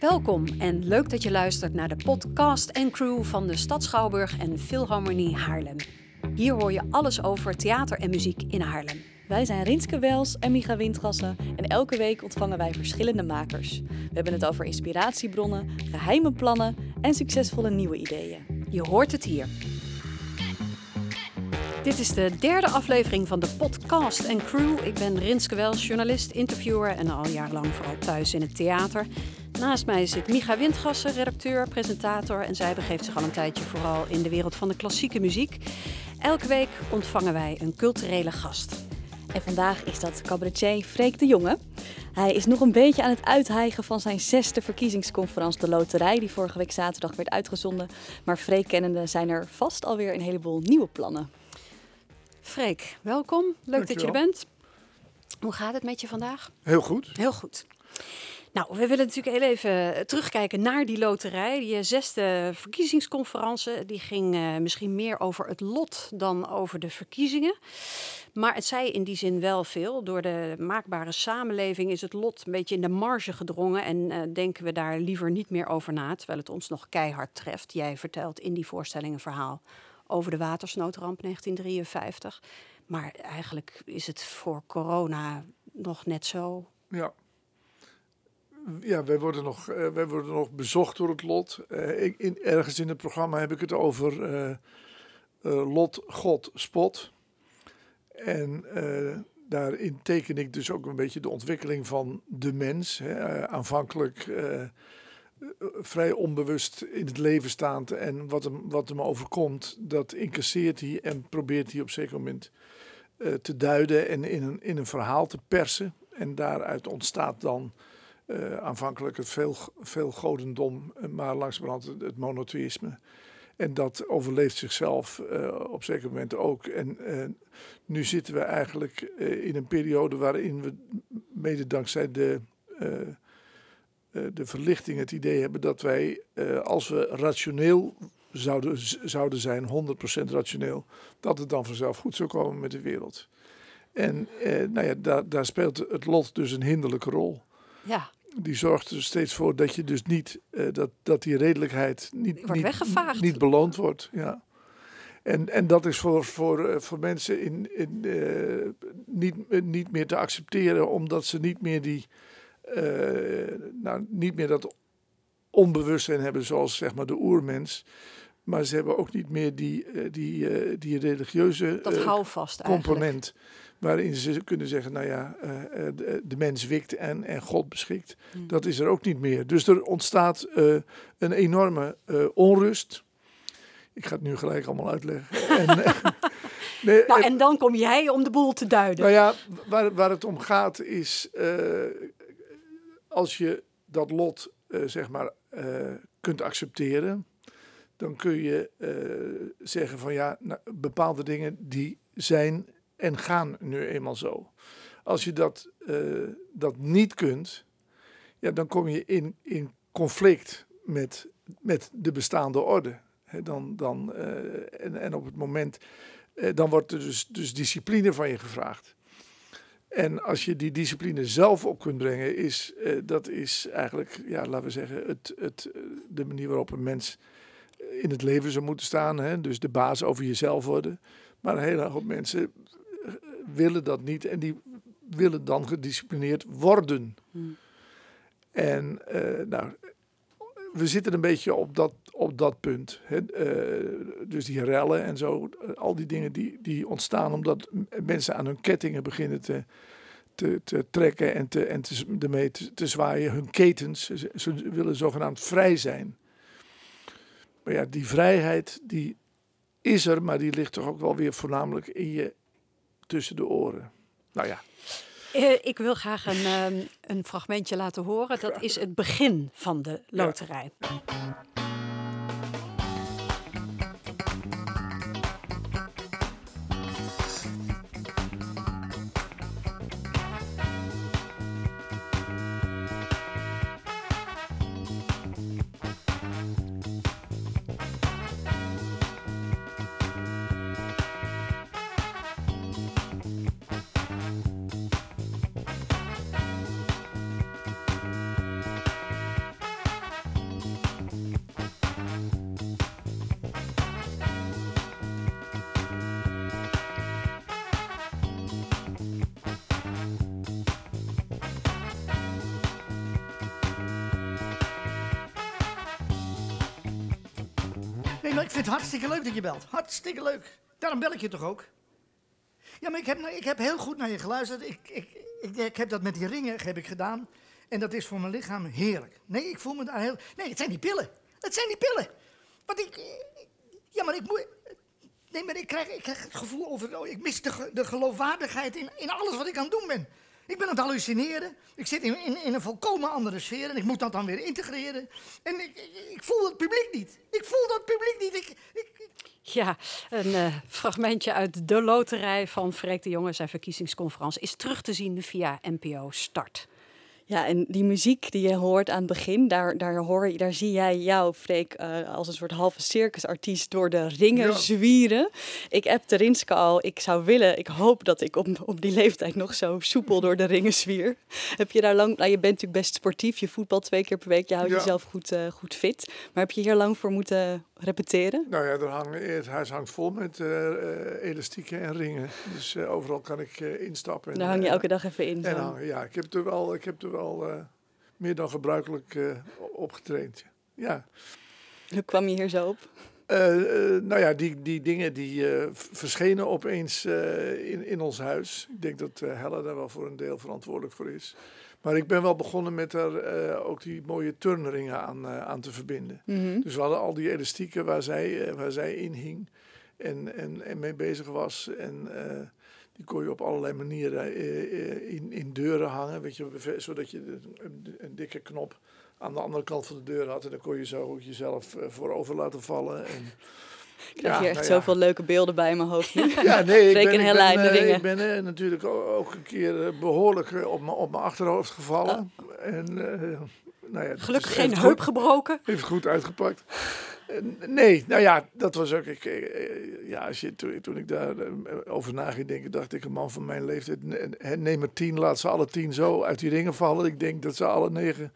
Welkom en leuk dat je luistert naar de podcast en crew van de Stad Schouwburg en Philharmonie Haarlem. Hier hoor je alles over theater en muziek in Haarlem. Wij zijn Rinske Wels en Micha Windgassen en elke week ontvangen wij verschillende makers. We hebben het over inspiratiebronnen, geheime plannen en succesvolle nieuwe ideeën. Je hoort het hier. Dit is de derde aflevering van de podcast en crew. Ik ben Rinske Wels, journalist, interviewer en al jarenlang vooral thuis in het theater. Naast mij zit Micha Windgassen, redacteur, presentator en zij begeeft zich al een tijdje vooral in de wereld van de klassieke muziek. Elke week ontvangen wij een culturele gast. En vandaag is dat cabaretier Freek de Jonge. Hij is nog een beetje aan het uithijgen van zijn zesde verkiezingsconferentie De Loterij, die vorige week zaterdag werd uitgezonden. Maar Freek kennende zijn er vast alweer een heleboel nieuwe plannen. Freek, welkom. Leuk dat je er bent. Hoe gaat het met je vandaag? Heel goed. Heel goed. Nou, we willen natuurlijk heel even terugkijken naar die loterij. Die zesde verkiezingsconferentie, die ging uh, misschien meer over het lot dan over de verkiezingen. Maar het zei in die zin wel veel. Door de maakbare samenleving is het lot een beetje in de marge gedrongen en denken we daar liever niet meer over na, terwijl het ons nog keihard treft. Jij vertelt in die voorstelling een verhaal over de watersnoodramp 1953. Maar eigenlijk is het voor corona nog net zo. Ja. Ja, wij worden nog, uh, wij worden nog bezocht door het lot. Ik, in, ergens in het programma heb ik het over uh, lot, God, spot. En daarin teken ik dus ook een beetje de ontwikkeling van de mens. Hè. aanvankelijk vrij onbewust in het leven staand en wat hem, wat hem overkomt, dat incasseert hij en probeert hij op zeker moment te duiden en in een, in een verhaal te persen. En daaruit ontstaat dan uh, aanvankelijk het veel, veel godendom, maar langzamerhand het, het monotheïsme. En dat overleeft zichzelf uh, op zeker moment ook. En nu zitten we eigenlijk in een periode waarin we mede dankzij de de verlichting het idee hebben dat wij, als we rationeel zouden, zouden zijn, 100% rationeel, dat het dan vanzelf goed zou komen met de wereld. En eh, nou ja, daar speelt het lot dus een hinderlijke rol. Ja. Die zorgt er steeds voor dat je dus niet, uh, dat, dat die redelijkheid niet, niet, niet beloond wordt. Ja. En, en dat is voor, voor, voor mensen in, in, uh, niet, niet meer te accepteren, omdat ze niet meer die, nou, niet meer dat onbewustzijn hebben zoals zeg maar de oermens. Maar ze hebben ook niet meer die, die, die religieuze dat component. Eigenlijk. Waarin ze kunnen zeggen, nou ja, de, de, mens wikt en, en God beschikt. Hmm. Dat is er ook niet meer. Dus er ontstaat een enorme onrust. Ik ga het nu gelijk allemaal uitleggen. en, nee, nou, en dan kom jij om de boel te duiden. Nou ja, waar, waar het om gaat is als je dat lot, zeg maar, kunt accepteren, dan kun je uh, zeggen van ja, nou, bepaalde dingen die zijn en gaan nu eenmaal zo. Als je dat, dat niet kunt, ja, dan kom je in, in conflict met, met de bestaande orde. Dan, dan, en, en op het moment, dan wordt er dus, dus discipline van je gevraagd. En als je die discipline zelf op kunt brengen, is dat is eigenlijk, ja, laten we zeggen, het, het, de manier waarop een mens in het leven zou moeten staan. Hè? Dus de baas over jezelf worden. Maar een hele hoop mensen willen dat niet en die willen dan gedisciplineerd worden. Hmm. En uh, nou, we zitten een beetje op dat, op dat punt. Hè? Uh, dus die rellen en zo, al die dingen die, die ontstaan omdat mensen aan hun kettingen beginnen te, te, te trekken en, te, en te, ermee te, te zwaaien. Hun ketens, ze, ze, willen zogenaamd vrij zijn. Maar ja, die vrijheid die is er, maar die ligt toch ook wel weer voornamelijk in je tussen de oren. Nou ja. Uh, ik wil graag een, um, een fragmentje laten horen. Dat is het begin van de loterij. Ja. Vind het hartstikke leuk dat je belt. Hartstikke leuk. Daarom bel ik je toch ook? Ja, maar ik heb, ik heb heel goed naar je geluisterd. Ik, ik, ik, ik heb dat met die ringen heb ik gedaan. En dat is voor mijn lichaam heerlijk. Nee, ik voel me daar heel... Nee, het zijn die pillen. Het zijn die pillen. Want ik... Ja, maar ik moet... Nee, maar ik krijg, ik krijg het gevoel over... Oh, ik mis de, de geloofwaardigheid in, in alles wat ik aan het doen ben. Ik ben aan het hallucineren. Ik zit in, in, in, een volkomen andere sfeer en ik moet dat dan weer integreren. En ik, ik, voel dat publiek niet. Ik voel dat publiek niet. Ik, ja, een uh, fragmentje uit de loterij van Freek de Jonge. Zijn verkiezingsconferentie is terug te zien via NPO Start. Ja, en die muziek die je hoort aan het begin, daar, daar, hoor, daar zie jij jou, Freek, uh, als een soort halve circusartiest door de ringen zwieren. Ik heb de Rinske al, ik zou willen, ik hoop dat ik op, op die leeftijd nog zo soepel door de ringen zwier. Heb je daar lang, nou je bent natuurlijk best sportief, je voetbalt twee keer per week, je houdt jezelf goed, uh, goed fit. Maar heb je hier lang voor moeten repeteren? Nou ja, er hangen, het huis hangt vol met uh, elastieken en ringen. Dus overal kan ik instappen. Daar hang je elke dag even in. En ja, ik heb er wel, ik heb er wel meer dan gebruikelijk opgetraind. Ja. Hoe kwam je hier zo op? nou ja, die, die dingen die verschenen opeens in, in ons huis. Ik denk dat Hella daar wel voor een deel verantwoordelijk voor is. Maar ik ben wel begonnen met er uh, ook die mooie turnringen aan, uh, aan te verbinden. Mm Dus we hadden al die elastieken waar zij, uh, waar zij in hing en, en, en mee bezig was. En die kon je op allerlei manieren in, in deuren hangen, weet je, zodat je een, een, dikke knop aan de andere kant van de deur had. En dan kon je zo jezelf voorover laten vallen. En, ik krijg ja, hier echt nou zoveel leuke beelden bij mijn hoofd nu. Ja, nee, ik ben, ik ben, uh, ik ben uh, natuurlijk ook een keer uh, behoorlijk op mijn op achterhoofd gevallen. Oh. En, nou ja, Gelukkig geen heup gebroken. Heeft goed uitgepakt. nee, nou ja, dat was ook. Ik, ja, als je, toen, toen ik daarover over na ging denken, dacht ik: een man van mijn leeftijd, neem er tien, laat ze alle tien zo uit die ringen vallen. Ik denk dat ze alle negen,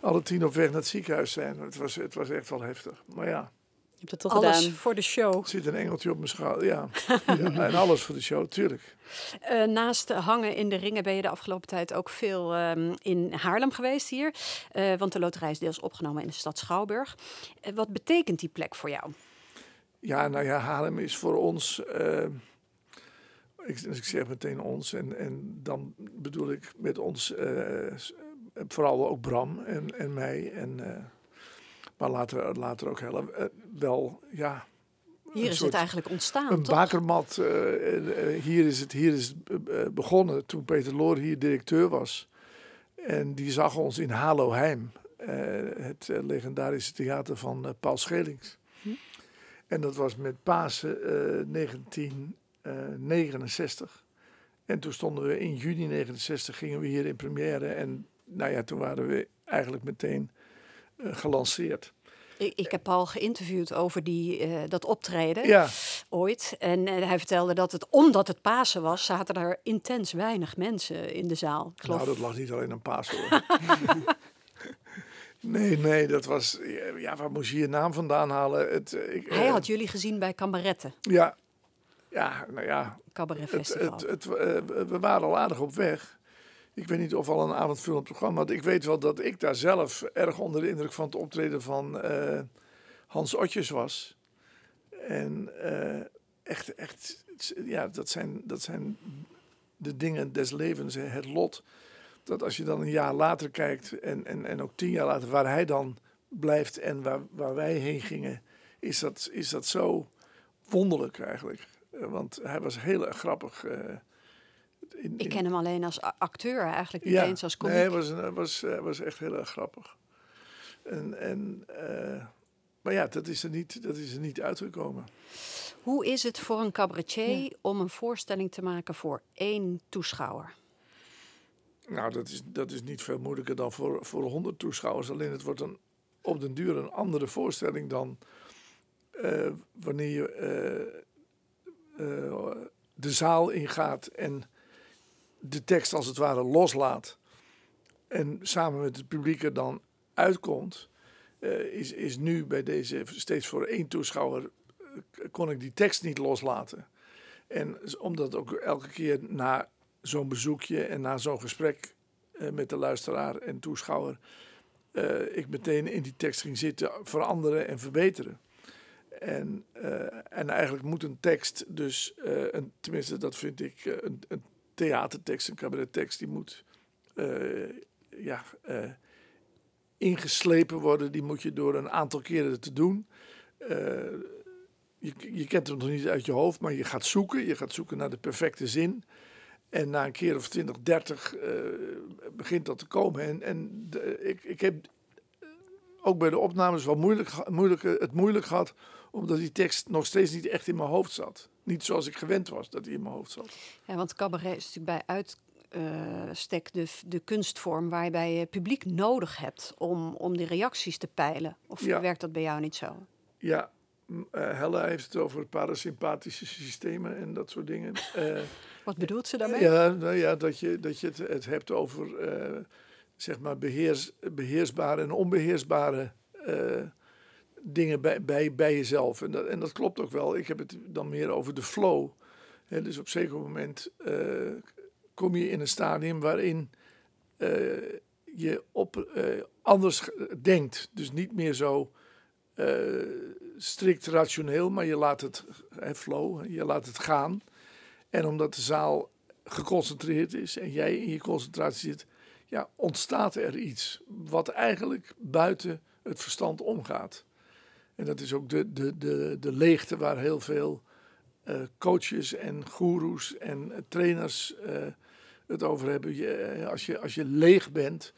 alle tien op weg naar het ziekenhuis zijn. Het was, het was echt wel heftig. Maar ja hebt het toch alles gedaan. voor de show. Er zit een engeltje op mijn schouder, ja. ja. En alles voor de show, tuurlijk. Uh, naast hangen in de ringen ben je de afgelopen tijd ook veel um, in Haarlem geweest hier. Uh, want de loterij is deels opgenomen in de stad Schouwburg. Uh, wat betekent die plek voor jou? Ja, nou ja, Haarlem is voor ons... ik, ik zeg meteen ons en, en dan bedoel ik met ons vooral ook Bram en, en mij en maar later, later ook heel, uh, wel, ja... Hier is het eigenlijk ontstaan, Een bakermat. Uh, hier is het, hier is het begonnen toen Peter Loor hier directeur was. En die zag ons in Haloheim. het legendarische theater van Paul Schelings. Hm? En dat was met Pasen 1969. En toen stonden we in juni 69, gingen we hier in première. En nou ja, toen waren we eigenlijk meteen gelanceerd. Ik, ik, heb Paul geïnterviewd over die, uh, dat optreden ja. ooit. En uh, hij vertelde dat het, omdat het Pasen was, zaten er intens weinig mensen in de zaal. Geloof... Nou, dat lag niet alleen aan Pasen hoor. nee, nee, dat was... Ja, waar moest je je naam vandaan halen? Het, ik, hij had jullie gezien bij Kameretten. Ja, ja, nou ja. Cabaretfestival. Het, het, we waren al aardig op weg. Ik weet niet of al een avondvullend programma. Want ik weet wel dat ik daar zelf erg onder de indruk van het optreden van uh, Hans Otjes was. En uh, echt, echt, ja, dat zijn, dat zijn de dingen des levens, het lot. Dat als je dan een jaar later kijkt en, en, en ook tien jaar later waar hij dan blijft en waar, waar wij heen gingen, is dat, is dat zo wonderlijk eigenlijk. Uh, want hij was heel grappig. Ik ken hem alleen als acteur, eigenlijk niet eens als komiek. Nee, hij was, was, was echt heel erg grappig. En, en, uh, maar ja, dat is, er niet, dat is er niet uitgekomen. Hoe is het voor een cabaretier om een voorstelling te maken voor één toeschouwer? Nou, dat is, dat is niet veel moeilijker dan voor, voor 100 toeschouwers. Alleen het wordt een, op den duur een andere voorstelling dan uh, wanneer je uh, de zaal ingaat en de tekst als het ware loslaat en samen met het publiek er dan uitkomt, uh, is, is nu bij deze steeds voor één toeschouwer uh, kon ik die tekst niet loslaten. En omdat ook elke keer na zo'n bezoekje en na zo'n gesprek uh, met de luisteraar en toeschouwer, ik meteen in die tekst ging zitten, veranderen en verbeteren. en, eh, en eigenlijk moet een tekst dus, eh, een, tenminste dat vind ik, eh, een, een theatertekst, een cabarettekst, die moet eh, ja, eh, ingeslepen worden. Die moet je door een aantal keren te doen. Eh, je, je kent hem nog niet uit je hoofd, maar je gaat zoeken. Je gaat zoeken naar de perfecte zin. En na een keer of 20, 30 eh, begint dat te komen. En, en ik, ik heb ook bij de opnames wel moeilijk, moeilijk, het moeilijk gehad, omdat die tekst nog steeds niet echt in mijn hoofd zat. Niet zoals ik gewend was dat hij in mijn hoofd zat. Ja, want cabaret is natuurlijk bij uitstek de, de kunstvorm waarbij je publiek nodig hebt om, om die reacties te peilen. Of Ja. werkt dat bij jou niet zo? Ja, eh, Hella heeft het over parasympathische systemen en dat soort dingen. Eh, Wat bedoelt ze daarmee? Ja, nou ja, dat je, dat je het, het hebt over eh, zeg maar beheers, beheersbare en onbeheersbare eh, dingen bij, bij, bij jezelf. En dat, en dat klopt ook wel. Ik heb het dan meer over de flow. Dus op zeker moment eh, kom je in een stadium waarin eh, je op, anders denkt. Dus niet meer zo strikt rationeel, maar je laat het, hè, flow, je laat het gaan. En omdat de zaal geconcentreerd is en jij in je concentratie zit, ja, ontstaat er iets wat eigenlijk buiten het verstand omgaat. En dat is ook de, de, de, de leegte waar heel veel eh, coaches en goeroes en trainers eh, het over hebben. Je, eh, als, je, als je leeg bent,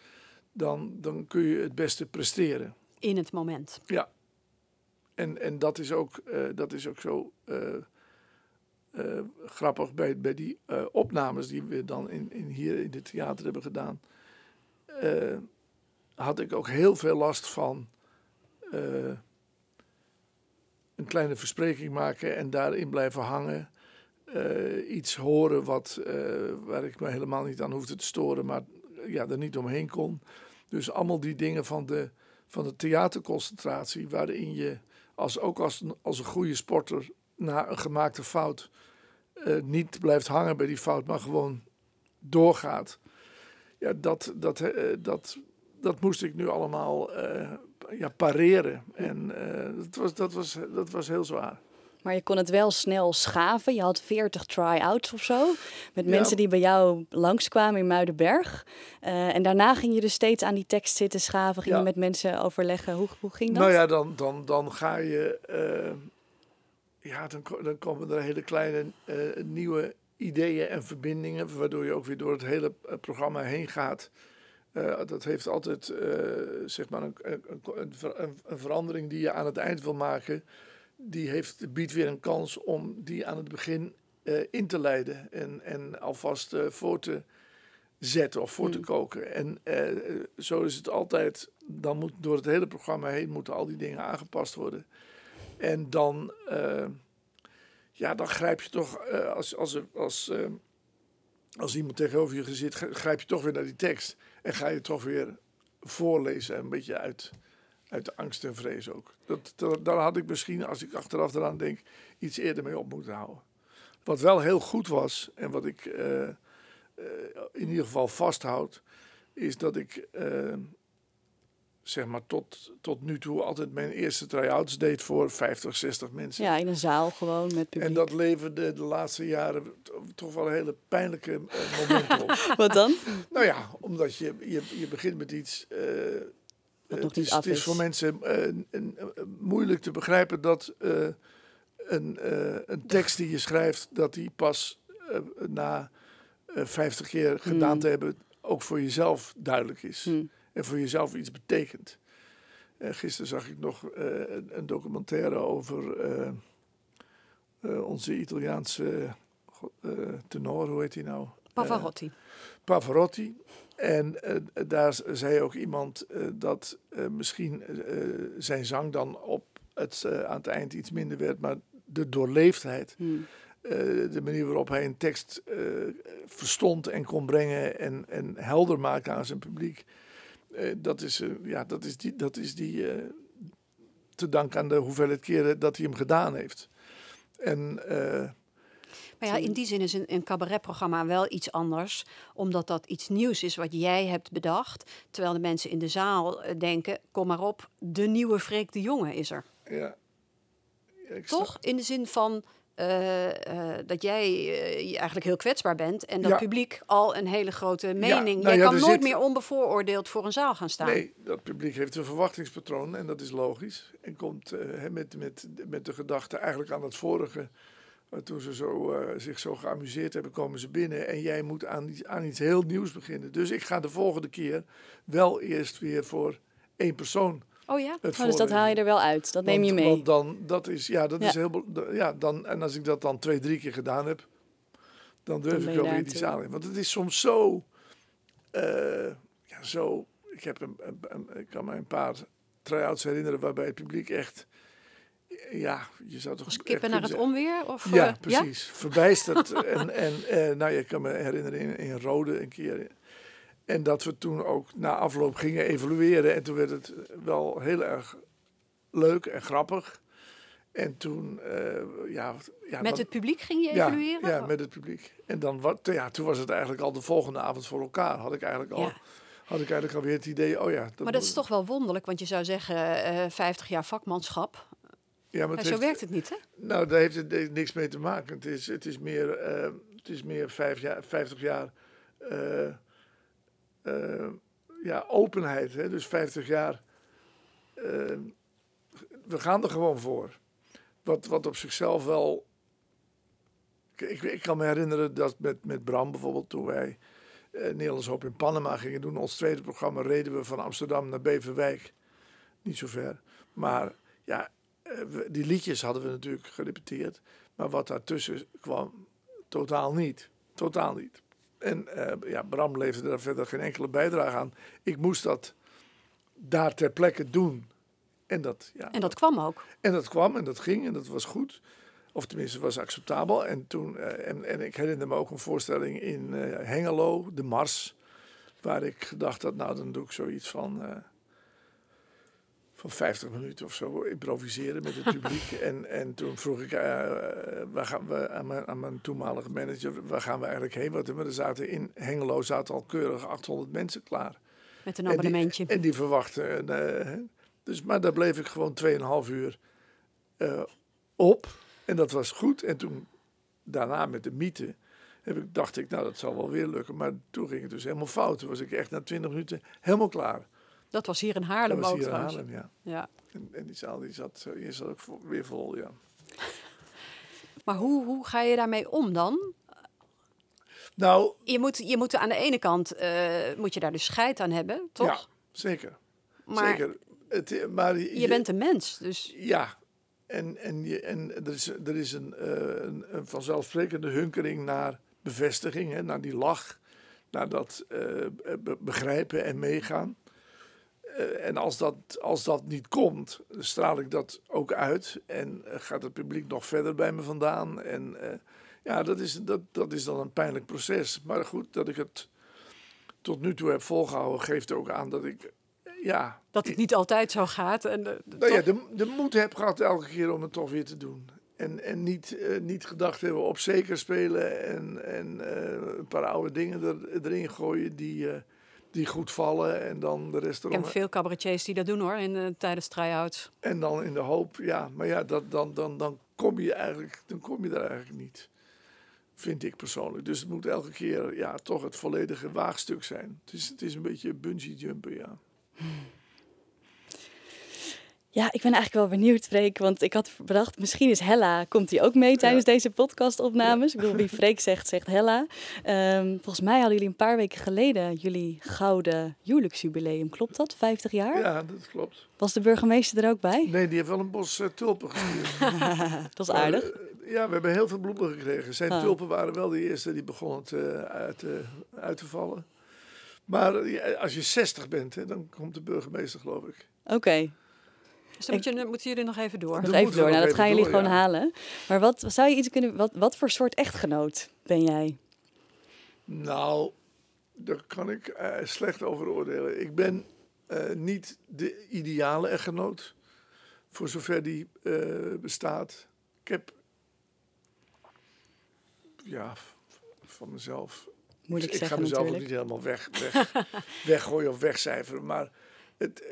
dan, dan kun je het beste presteren. In het moment. Ja. En, en dat, is ook, dat is ook zo grappig bij, bij die opnames die we dan in, in hier in het theater hebben gedaan. Eh, had ik ook heel veel last van eh, een kleine verspreking maken en daarin blijven hangen. Eh, iets horen wat, waar ik me helemaal niet aan hoefde te storen, maar ja, er niet omheen kon. Dus allemaal die dingen van de, van de theaterconcentratie, waarin je als, ook als, als een goede sporter na een gemaakte fout niet blijft hangen bij die fout, maar gewoon doorgaat. Ja, dat, dat, eh, dat, dat moest ik nu allemaal eh, ja, pareren. En eh, dat, was, dat, was, dat was heel zwaar. Maar je kon het wel snel schaven. Je had 40 try-outs of zo. Met Ja. mensen die bij jou langskwamen in Muidenberg. En daarna ging je dus steeds aan die tekst zitten schaven. Ging Ja. je met mensen overleggen. Hoe, hoe ging dat? Nou ja, dan, dan, dan ga je. ja, dan, dan komen er hele kleine nieuwe ideeën en verbindingen. Waardoor je ook weer door het hele eh, programma heen gaat. Eh, dat heeft altijd eh, zeg maar een, een, een, verandering die je aan het eind wil maken. Die heeft, biedt weer een kans om die aan het begin in te leiden. En, en alvast voor te zetten of voor te Mm. koken. En zo is het altijd. Dan moet door het hele programma heen moeten al die dingen aangepast worden. En dan, ja, dan grijp je toch eh, als, als, als, eh, als iemand tegenover je zit, gr- grijp je toch weer naar die tekst. En ga je toch weer voorlezen, een beetje uit, uit de angst en vrees ook. Dat, dat, daar had ik misschien, als ik achteraf eraan denk, iets eerder mee op moeten houden. Wat wel heel goed was en wat ik eh, eh, in ieder geval vasthoud, is dat ik eh, zeg maar tot, tot nu toe altijd mijn eerste try-outs deed voor 50, 60 mensen. Ja, in een zaal gewoon met publiek. En dat leverde de laatste jaren to- toch wel hele pijnlijke eh, momenten op. Wat dan? nou ja, omdat je, je, je begint met iets. eh, Wat het nog niet is, af het is is. voor mensen eh, een- een- een- moeilijk te begrijpen dat een, een tekst die je schrijft, dat die pas na eh 50 keer gedaan Hmm. te hebben, ook voor jezelf duidelijk is. Hm. En voor jezelf iets betekent. Eh, gisteren zag ik nog eh, een, een documentaire over eh, onze Italiaanse tenor, hoe heet hij nou? Pavarotti. Pavarotti. En daar zei ook iemand dat misschien zijn zang dan op het, aan het eind iets minder werd, maar de doorleefdheid, Hm. eh, de manier waarop hij een tekst verstond en kon brengen en, en helder maken aan zijn publiek, eh, dat is, eh, ja, dat is die, dat is die eh, te danken aan de hoeveelheid keren dat hij hem gedaan heeft. En Maar ja, in die zin is een, een cabaretprogramma wel iets anders, omdat dat iets nieuws is wat jij hebt bedacht. Terwijl de mensen in de zaal denken: kom maar op, de nieuwe Freek de Jonge is er. Ja, snap- Toch? In de zin van eh, eh, dat jij eh, eigenlijk heel kwetsbaar bent en dat Ja. publiek al een hele grote mening. nou jij ja, kan nooit zit- meer onbevooroordeeld voor een zaal gaan staan. Nee, dat publiek heeft een verwachtingspatroon en dat is logisch. En komt met, met, met de gedachte eigenlijk aan het vorige. toen ze zo, zich zo geamuseerd hebben, komen ze binnen en jij moet aan, iets- aan iets heel nieuws beginnen. Dus ik ga de volgende keer wel eerst weer voor één persoon Oh ja? het Oh, dus dat haal je er wel uit. Dat neem je mee. Want dan, dat is, ja, dat Ja. is heel, ja, dan, en als ik dat dan twee, drie keer gedaan heb, dan durf Dan ik wel weer die zaal in. Want het is soms zo, eh, ja, zo, ik, heb een, een- een- ik kan me een paar try-outs herinneren waarbij het publiek echt, ja, je zou toch Als kippen naar het onweer? Of, ja, eh, precies. Verbijsterd. en en eh, nou, je kan me herinneren in, in Rode een keer. En dat we toen ook na afloop gingen evalueren. En toen werd het wel heel erg leuk en grappig. En toen, eh, ja... ja Met dan- het publiek ging je evalueren? Ja, met het publiek. En dan, wat, ja, toen was het eigenlijk al de volgende avond voor elkaar. Had ik eigenlijk al, Ja. had ik eigenlijk alweer het idee, oh ja... maar dat is toch wel wonderlijk, want je zou zeggen eh 50 jaar vakmanschap. Ja, maar zo heeft- werkt het niet, hè? Nou, daar heeft het heeft niks mee te maken. Het is, het is meer, eh, het is meer vijf jaar, 50 jaar eh, ja, openheid. Hè? Dus 50 jaar. eh, we gaan er gewoon voor. Wat, wat op zichzelf wel. Ik, ik, kan me herinneren dat met, met Bram bijvoorbeeld, toen wij eh Nederlands Hoop in Panama gingen doen, ons tweede programma, reden we van Amsterdam naar Beverwijk. Niet zo ver. Maar ja, die liedjes hadden we natuurlijk gerepeteerd. Maar wat daartussen kwam, totaal niet. Totaal niet. En eh, ja, Bram leverde daar verder geen enkele bijdrage aan. Ik moest dat daar ter plekke doen. En dat, ja, En dat kwam ook. en dat kwam en dat ging en dat was goed. Of tenminste, was acceptabel. En, toen, eh, en, en ik herinner me ook een voorstelling in eh, Hengelo, de Mars. Waar ik gedacht had, nou dan doe ik zoiets van, van 50 minuten of zo improviseren met het publiek. en, en toen vroeg ik eh, eh, waar gaan we, aan, mijn, aan mijn toenmalige manager, waar gaan we eigenlijk heen? Want er zaten in Hengelo zaten al keurig 800 mensen klaar. Met een En die- abonnementje. En die verwachten. eh, dus, maar daar bleef ik gewoon 2,5 uur op. En dat was goed. En toen, daarna met de mythe, heb ik, dacht ik, nou dat zal wel weer lukken. Maar toen ging het dus helemaal fout. Toen was ik echt na 20 minuten helemaal klaar. Dat was hier in Dat Haarlem was ook hier in. Haarlem, ja. Ja. En, en die zaal die zat, zo- die zat ook weer vol, ja. Maar hoe, hoe ga je daarmee om dan? Nou, Je moet, je moet aan de ene kant eh, moet je daar dus scheid aan hebben, toch? ja, zeker. maar zeker. Het, maar je bent een mens, dus Ja, en, en, je, en er is, er is een, eh, een, een vanzelfsprekende hunkering naar bevestiging, hè, naar die lach, naar dat eh, be- begrijpen en meegaan. Eh, en als dat, als dat niet komt, straal ik dat ook uit en eh, gaat het publiek nog verder bij me vandaan. En eh, ja, dat is, dat, dat is dan een pijnlijk proces. Maar goed, dat ik het tot nu toe heb volgehouden, geeft ook aan dat ik, ja, dat het niet altijd zo gaat. En, nou ja, de, de moed heb gehad elke keer om het toch weer te doen. En, en niet, niet gedacht hebben op zeker spelen en, en een paar oude dingen er, erin gooien die, die goed vallen. En dan de rest Ik erom. ken veel cabaretiers die dat doen hoor, in, tijdens try-outs. En dan in de hoop, ja, maar ja, dat, dan, dan, dan kom je eigenlijk, dan kom je daar eigenlijk niet. Vind ik persoonlijk. Dus het moet elke keer ja, toch het volledige waagstuk zijn. Het is, het is een beetje bungee jumpen, ja. Ja, ik ben eigenlijk wel benieuwd, Freek. Want ik had bedacht, misschien is Hella, komt die ook mee tijdens deze podcastopnames? Ik bedoel, wie Freek zegt, zegt Hella. Ehm, volgens mij hadden jullie een paar weken geleden jullie gouden huwelijksjubileum. Klopt dat? 50 jaar? Ja, dat klopt. Was de burgemeester er ook bij? Nee, die heeft wel een bos eh, tulpen gestuurd. Dat is aardig. Eh, ja, we hebben heel veel bloemen gekregen. Zijn Ah. tulpen waren wel de eerste die begonnen te, uit, te- uit te vallen. Maar eh, als je 60 bent, hè, dan komt de burgemeester, geloof ik. Oké, Dus dan moet je, moeten jullie nog even door. nog even door. Nou, dat gaan jullie door, gewoon ja. halen. Maar wat zou je iets kunnen... Wat, wat voor soort echtgenoot ben jij? Nou, daar kan ik eh, slecht over oordelen. Ik ben eh, niet de ideale echtgenoot, voor zover die eh, bestaat. Ik heb, ja, van mezelf Moeilijk ik, ik ga mezelf ook natuurlijk. niet helemaal weg, weg, weggooien of wegcijferen. Maar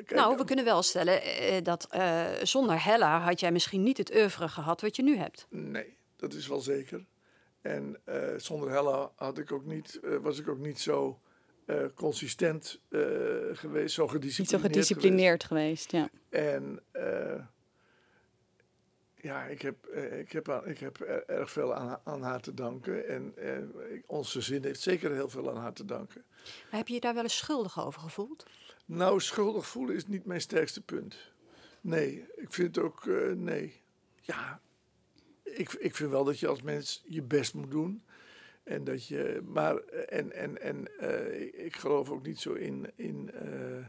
nou, we kunnen wel stellen eh, dat eh, zonder Hella had jij misschien niet het oeuvre gehad wat je nu hebt. Nee, dat is wel zeker. En eh, zonder Hella had ik ook niet, eh, was ik ook niet zo eh, consistent eh, geweest, zo Niet gedisciplineerd. zo gedisciplineerd geweest, ja. En eh, ja, ik heb, eh, ik heb, aan- ik heb er- erg veel aan, aan haar te danken. En eh, onze zin heeft zeker heel veel aan haar te danken. Maar heb je je daar wel eens schuldig over gevoeld? Nou, schuldig voelen is niet mijn sterkste punt. Nee, ik vind ook, eh, nee. Ja, ik, ik vind wel dat je als mens je best moet doen. En dat je, maar, en, en, en eh, ik- geloof ook niet zo in, in eh,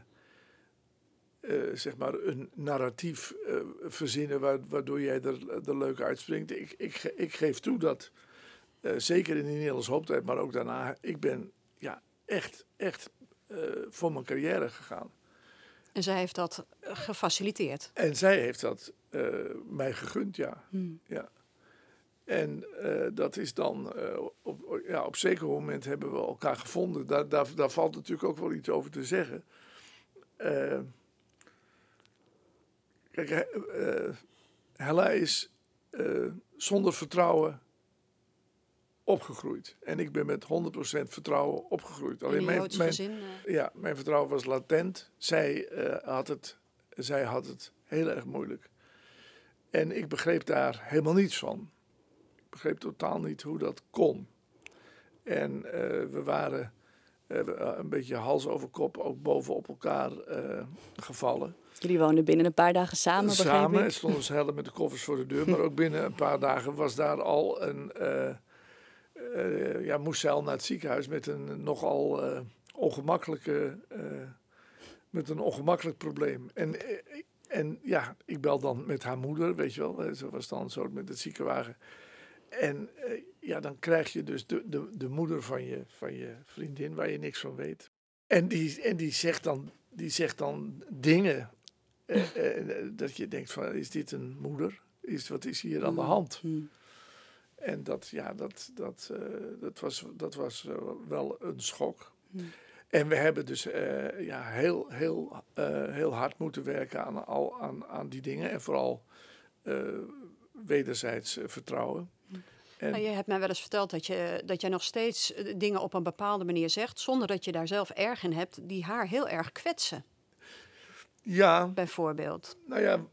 zeg maar, een narratief verzinnen wa- waardoor jij er, er leuk uitspringt. Ik, ik, ik geef toe dat, zeker in die Nederlandse hooptijd, maar ook daarna, ik ben ja, echt, echt voor mijn carrière gegaan. En zij heeft dat eh, gefaciliteerd. En zij heeft dat eh, mij gegund, ja. Hmm. ja. En eh, dat is dan, eh, op, ja, op zeker moment hebben we elkaar gevonden. Daar, daar, daar valt natuurlijk ook wel iets over te zeggen. Eh, kijk, eh, eh, Hella is eh, zonder vertrouwen opgegroeid. En ik ben met 100% vertrouwen opgegroeid. In een mijn, mijn, gezin. eh, ja, mijn vertrouwen was latent. Zij, eh, had het, zij had het heel erg moeilijk. En ik begreep daar helemaal niets van. Ik begreep totaal niet hoe dat kon. En eh, we waren een beetje hals over kop, ook bovenop elkaar eh, gevallen. Jullie woonden binnen een paar dagen samen, begreep Samen ik. stonden ze helder met de koffers voor de deur. Maar ook binnen een paar dagen was daar al een... eh, ja, moest zij al naar het ziekenhuis met een nogal eh, ongemakkelijke... eh, met een ongemakkelijk probleem. En, en ja, ik bel dan met haar moeder, weet je wel. Ze was dan zo met het ziekenwagen. En ja, dan krijg je dus de, de, de moeder van je, van je vriendin waar je niks van weet. En die, en die, zegt, dan, die zegt dan dingen eh, eh, dat je denkt van, is dit een moeder? Is, wat is hier aan de hand? Hmm. En dat, ja, dat, dat, eh, dat was, dat was eh, wel een schok. Hmm. En we hebben dus eh, ja, heel, heel, heel hard moeten werken aan, al, aan, aan die dingen. En vooral wederzijds vertrouwen. En, Nou, je hebt mij wel eens verteld dat je, dat jij nog steeds dingen op een bepaalde manier zegt, zonder dat je daar zelf erg in hebt, die haar heel erg kwetsen, ja, bijvoorbeeld. Nou ja,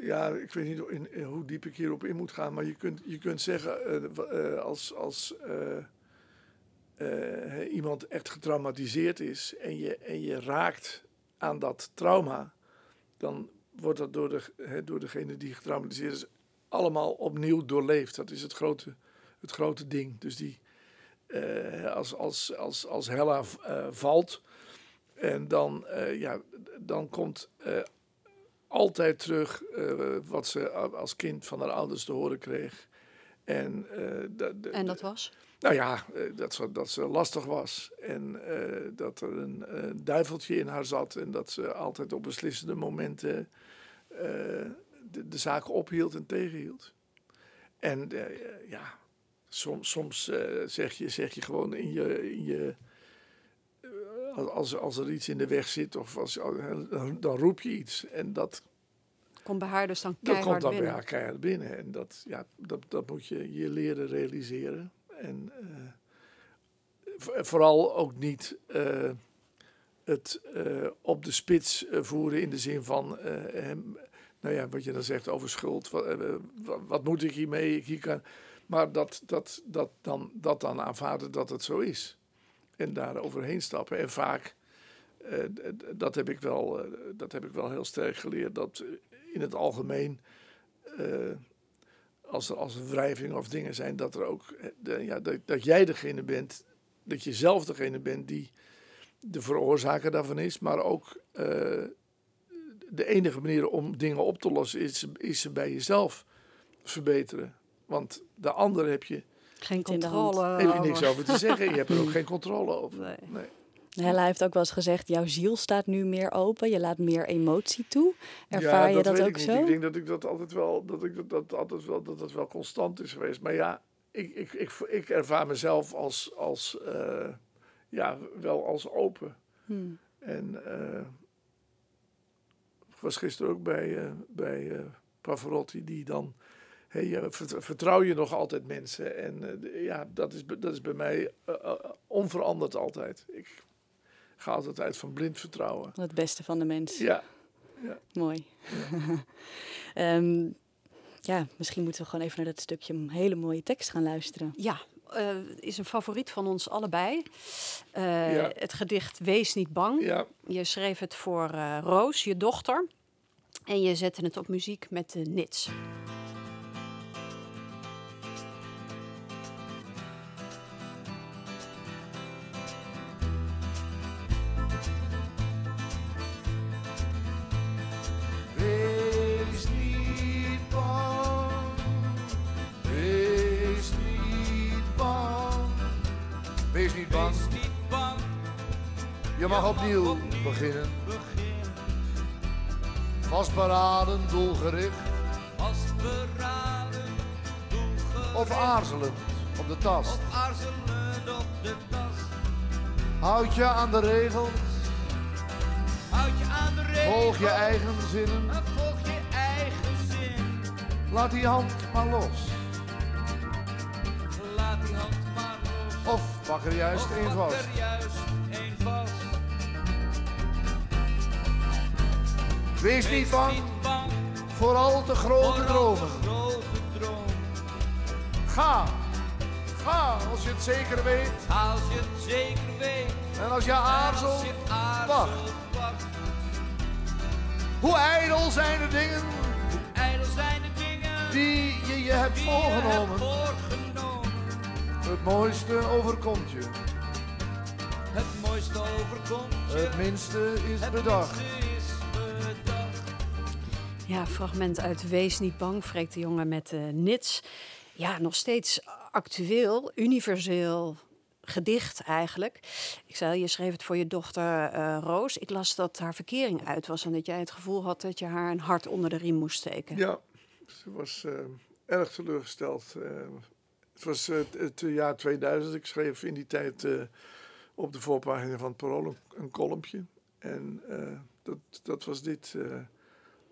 ja ik weet niet in, in hoe diep ik hierop in moet gaan, maar je kunt, je kunt zeggen eh, eh, als, als eh, iemand echt getraumatiseerd is en je, en je raakt aan dat trauma, dan wordt dat door, de, door degene die getraumatiseerd is allemaal opnieuw doorleefd. Dat is het grote, het grote ding. Dus die, als, als, als, als Hella valt, en dan, ja, dan komt altijd terug eh, wat ze als kind van haar ouders te horen kreeg. En, eh, En dat was? nou ja, eh, dat ze, dat ze lastig was. En dat er een duiveltje in haar zat. En dat ze altijd op beslissende momenten de, de zaken ophield en tegenhield. En ja, soms, soms zeg, je, zeg je gewoon in je. In je als, als er iets in de weg zit, of als, dan, roep je iets. En dat, Komt bij haar dus dan dat keihard komt dan binnen. bij haar keihard binnen. En dat, ja, dat, dat moet je je leren realiseren. En eh, vo- vooral ook niet eh, het eh, op de spits voeren in de zin van, hem, nou ja, wat je dan zegt over schuld. Wat, wat, wat moet ik hiermee? Ik Hier kan, maar dat, dat, dat, dan, dat dan aanvaarden dat het zo is. En daar overheen stappen. En vaak, eh, dat, heb ik wel, eh, dat heb ik wel heel sterk geleerd, dat eh, in het algemeen, als er als wrijving of dingen zijn, dat er ook, de, ja, dat, dat jij degene bent, dat je zelf degene bent die de veroorzaker daarvan is, maar ook de enige manier om dingen op te lossen is, is ze bij jezelf verbeteren. Want de ander heb je, Geen Niet controle. heb je niks over. te zeggen. Je hebt er ook geen controle over. Nee. Nee. Hella heeft ook wel eens gezegd, jouw ziel staat nu meer open. Je laat meer emotie toe. Ervaar je dat weet ook ik niet. zo? Ik denk dat ik dat altijd wel, dat ik dat, dat altijd wel, dat dat wel constant is geweest. Maar ja, ik, ik, ik, ik ervaar mezelf als, als eh, ja, wel als open. Hmm. En eh, Ik was gisteren ook bij, eh, bij eh, Pavarotti, die dan... Hey, je vert- vertrouw je nog altijd mensen? En eh, ja, dat is, dat is bij mij eh, eh, onveranderd altijd. Ik ga altijd uit van blind vertrouwen. Het beste van de mens. Ja, Mooi. Ehm, ja, misschien moeten we gewoon even naar dat stukje een hele mooie tekst gaan luisteren. Ja, eh, is een favoriet van ons allebei. Eh, Ja. Het gedicht Wees niet bang. ja, Je schreef het voor eh, Roos, je dochter. En je zette het op muziek met de Nits. Opnieuw beginnen. Vastberaden, doelgericht Vastberaden, of aarzelend op de tast. aarzelend op de tas. Houd je aan de regels, Houd je aan de regels. volg je eigen zinnen. en volg je eigen zin. Laat die hand maar los, Laat die hand maar los. of pak er juist Of pak vast. Wees niet bang voor al te grote dromen. Ga, ga als je het zeker weet. Als je het zeker weet. En als je aarzelt, wacht. Hoe ijdel zijn de dingen Ijdel zijn de dingen die je je hebt voorgenomen. Het mooiste overkomt je, Het mooiste overkomt je. het minste is bedacht. Ja, fragment uit Wees niet bang, Freek de Jonge met de Nits. Ja, nog steeds actueel, universeel gedicht eigenlijk. Ik zei, je schreef het voor je dochter eh, Roos. Ik las dat haar verkering uit was en dat jij het gevoel had dat je haar een hart onder de riem moest steken. Ja, ze was eh, erg teleurgesteld. Eh, het was eh, het, jaar 2000. Ik schreef in die tijd eh, op de voorpagina van het Parool een, kolompje. En eh, dat, dat was dit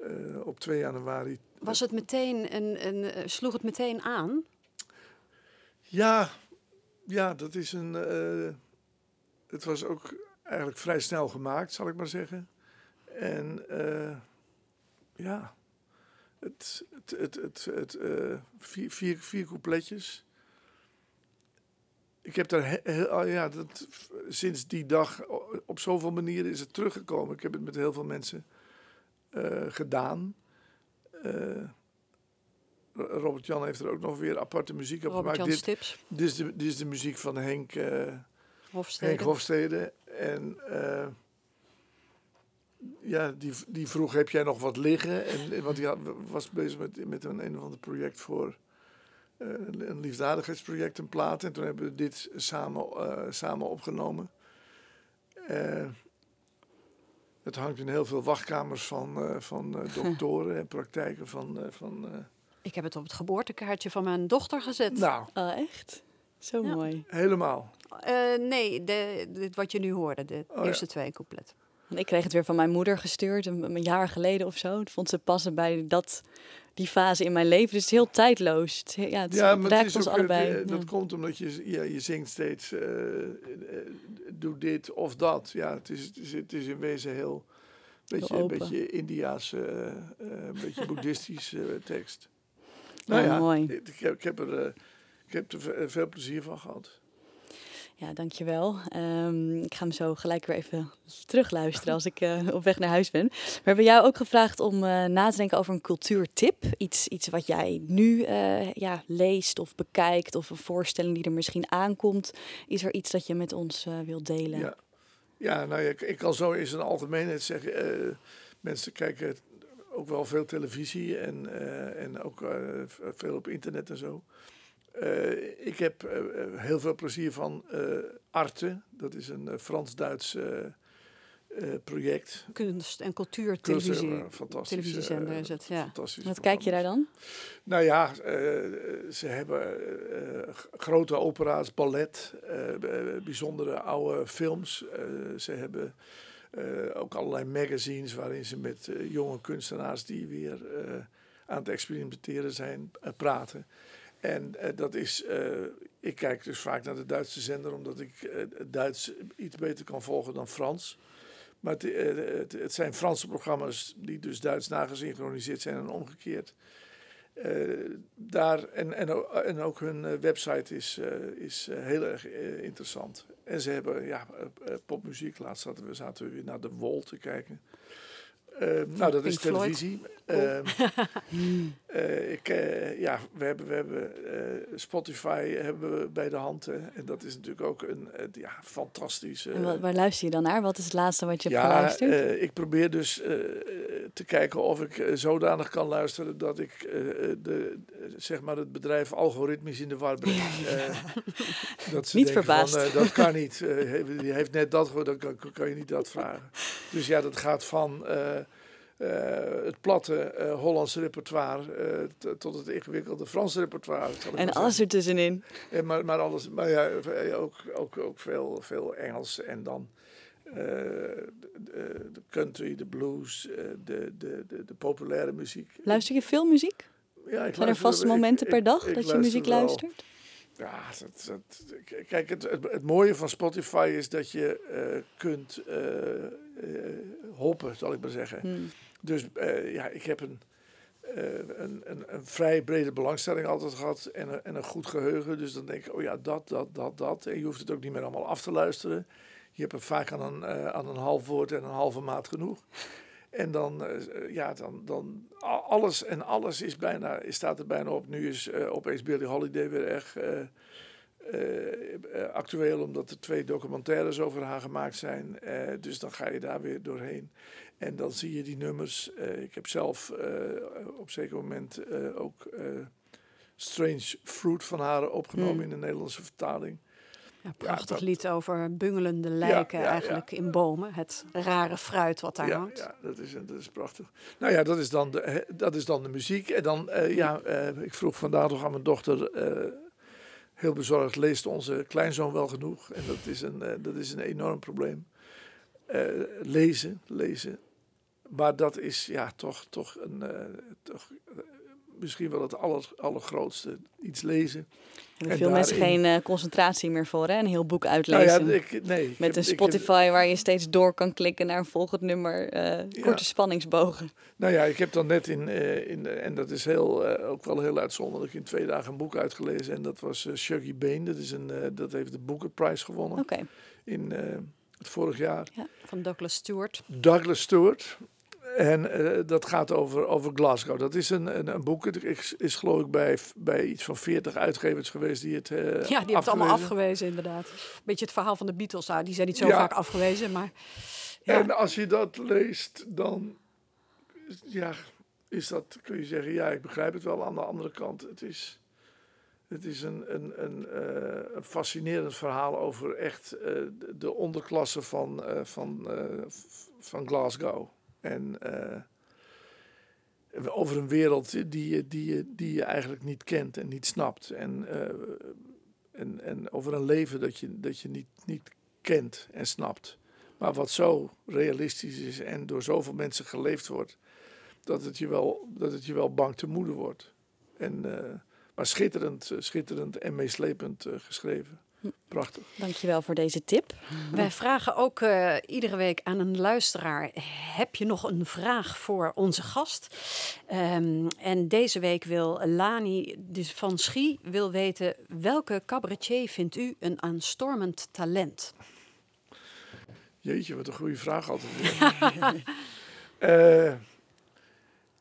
eh, op 2 januari. Was het meteen een, een, eh, sloeg het meteen aan? Ja, ja, dat is een. eh, het was ook eigenlijk vrij snel gemaakt, zal ik maar zeggen. En ja, het, het, het, het, het, vier, vier, vier coupletjes. Ik heb daar he- he- oh ja, dat, sinds die dag op zoveel manieren is het teruggekomen. Ik heb het met heel veel mensen gedaan. Eh, Robert Jan heeft er ook nog weer aparte muziek op Robert gemaakt. Jan Dit, dit, is de, dit is de muziek van Henk, eh, Hofstede. Henk Hofstede. En eh, ja, die, die vroeg, heb jij nog wat liggen? En, want hij had- was bezig met, met een, een of ander project voor... eh, een liefdadigheidsproject, een plaat. En toen hebben we dit samen, eh, samen opgenomen. Eh, het hangt in heel veel wachtkamers van, eh, van eh, doktoren en praktijken van... eh, van eh, Ik heb het op het geboortekaartje van mijn dochter gezet. nou, Oh, echt? Zo Ja. mooi. helemaal. Eh, nee, de, dit wat je nu hoorde, de Oh, ja. eerste twee coupletten. Ik kreeg het weer van mijn moeder gestuurd, een, jaar geleden of zo. Het vond ze passen bij dat, die fase in mijn leven. Dus het is heel tijdloos. Het, ja, het Ja, maar het raakt is ons ook, allebei. eh, ja. Dat komt omdat je, ja, je zingt steeds, eh, eh, doe dit of dat. Ja, het is, het is, het is in wezen heel, beetje, een beetje India's, eh, eh, een beetje boeddhistisch eh, tekst. Nou Ja, ja, mooi. Ik, ik heb, ik heb er, eh, ik heb er ve- veel plezier van gehad. Ja, dankjewel. Ehm ik ga hem zo gelijk weer even terugluisteren als ik eh, op weg naar huis ben. We hebben jou ook gevraagd om eh, na te denken over een cultuurtip. Iets, iets wat jij nu eh, ja, leest of bekijkt of een voorstelling die er misschien aankomt. Is er iets dat je met ons wilt delen? Ja, ja nou ja, ik, ik kan zo in zijn algemeenheid zeggen, mensen kijken ook wel veel televisie en, en ook veel op internet en zo. Eh, ik heb eh, eh, heel veel plezier van eh, Arte, dat is een Frans-Duits eh, eh, project. Kunst- en cultuur, Kunst- televisie. fantastisch, televisiezender is het, ja. Fantastisch. Wat kijk je daar dan? Nou ja, eh, ze hebben eh, grote opera's, ballet, eh, bijzondere oude films. Eh, ze hebben eh, ook allerlei magazines waarin ze met jonge kunstenaars die weer eh, aan het experimenteren zijn, praten. En eh, dat is, eh, ik kijk dus vaak naar de Duitse zender omdat ik eh, het Duits iets beter kan volgen dan Frans. Maar het, eh, het, het zijn Franse programma's die dus Duits nagesynchroniseerd zijn en omgekeerd. Eh, daar, en, en, en ook hun eh, website is, eh, is eh, heel erg eh, interessant. En ze hebben ja, eh, eh, popmuziek. Laatst zaten we, zaten we weer naar de Wall te kijken. Eh, nou, dat is Floyd. eh, ik, eh, ja, we hebben, we hebben eh, Spotify hebben we bij de hand. hè. en dat is natuurlijk ook een ja, fantastische... En wat, waar luister je dan naar? Wat is het laatste wat je hebt Ja, geluisterd? eh, ik probeer dus te kijken of ik zodanig kan luisteren dat ik de, zeg maar het bedrijf algoritmisch in de war breng. Dat ze Niet verbaasd. Van, dat kan niet. Die heeft net dat gehoord, dan kan, kan je niet dat vragen. Dus ja, dat gaat van eh, het platte eh, Hollandse repertoire eh, tot het ingewikkelde Franse repertoire. en alles ertussenin. Maar, maar alles, maar ja, ook, ook, ook veel, veel Engels en dan de, de- country, de blues, de, de, de, de populaire muziek. Luister je veel muziek? Ja, ik Zijn er vaste momenten ik- per dag ik dat je muziek wel. luistert? Ja, dat, dat, k- kijk, het, het, het mooie van Spotify is dat je kunt hoppen, zal ik maar zeggen. Hmm. Dus eh, ja, ik heb een, eh, een, een, een vrij brede belangstelling altijd gehad en een, en een goed geheugen. Dus dan denk ik, oh ja, dat, dat, dat, dat. En je hoeft het ook niet meer allemaal af te luisteren. Je hebt het vaak aan een, eh, aan een half woord en een halve maat genoeg. En dan, ja, dan, dan alles en alles is bijna, staat er bijna op. Nu is opeens Billy Holiday weer erg eh, eh, actueel, omdat er twee documentaires over haar gemaakt zijn. Eh, dus dan ga je daar weer doorheen. En dan zie je die nummers. Ik heb zelf op een zeker moment ook Strange Fruit van haar opgenomen Hmm. in de Nederlandse vertaling. Ja, prachtig dat- lied over bungelende lijken ja, eigenlijk in bomen. Het rare fruit wat daar hangt. ja dat, is, dat is prachtig. Nou ja, dat is dan de, dat is dan de muziek. En dan, ja, ik vroeg vandaag nog aan mijn dochter, heel bezorgd, leest onze kleinzoon wel genoeg? En dat is een, eh, dat is een enorm probleem. Eh, lezen, lezen. Maar dat is ja, toch, toch, een, eh, toch misschien wel het aller, allergrootste. Iets lezen. Er veel mensen geen eh, concentratie meer voor, hè? Een heel boek Nou uitlezen. ja, ik, nee. ik Met heb- een heb- Spotify waar je steeds door kan klikken naar een volgend nummer. eh, Ja. Korte spanningsbogen. Nou ja, ik heb dan net in, eh, in en dat is heel, ook wel heel uitzonderlijk, in twee dagen een boek uitgelezen. En dat was Shuggy Bane. Dat, is een, dat heeft de Booker Prize gewonnen Oké. in het vorig jaar. Van Douglas Stewart. Douglas Stewart. En eh, dat gaat over, over Glasgow. Dat is een, een, een boek. Het is, is geloof ik bij, bij iets van 40 uitgevers geweest die het. eh, Ja, die hebben het allemaal afgewezen. inderdaad. Beetje het verhaal van de Beatles. Nou, die zijn niet zo Ja. vaak afgewezen, maar... Ja. En als je dat leest, dan ja, is dat, kun je zeggen, ja, ik begrijp het wel. Aan de andere kant, het is, het is een, een, een, eh, een fascinerend verhaal over echt de- de onderklasse van, van, van Glasgow. En eh, over een wereld die je, die, die je eigenlijk niet kent en niet snapt. En, eh, en, en over een leven dat je, dat je niet, niet kent en snapt. Maar wat zo realistisch is en door zoveel mensen geleefd wordt, dat het je wel, dat het je wel bang te moede wordt. En, eh, maar schitterend, schitterend en meeslepend geschreven. Prachtig. Dankjewel voor deze tip. Wij vragen ook eh, iedere week aan een luisteraar: heb je nog een vraag voor onze gast? Ehm, en deze week wil Lani dus van Schie wil weten welke cabaretier vindt u een aanstormend talent? Jeetje, wat een goede vraag altijd weer.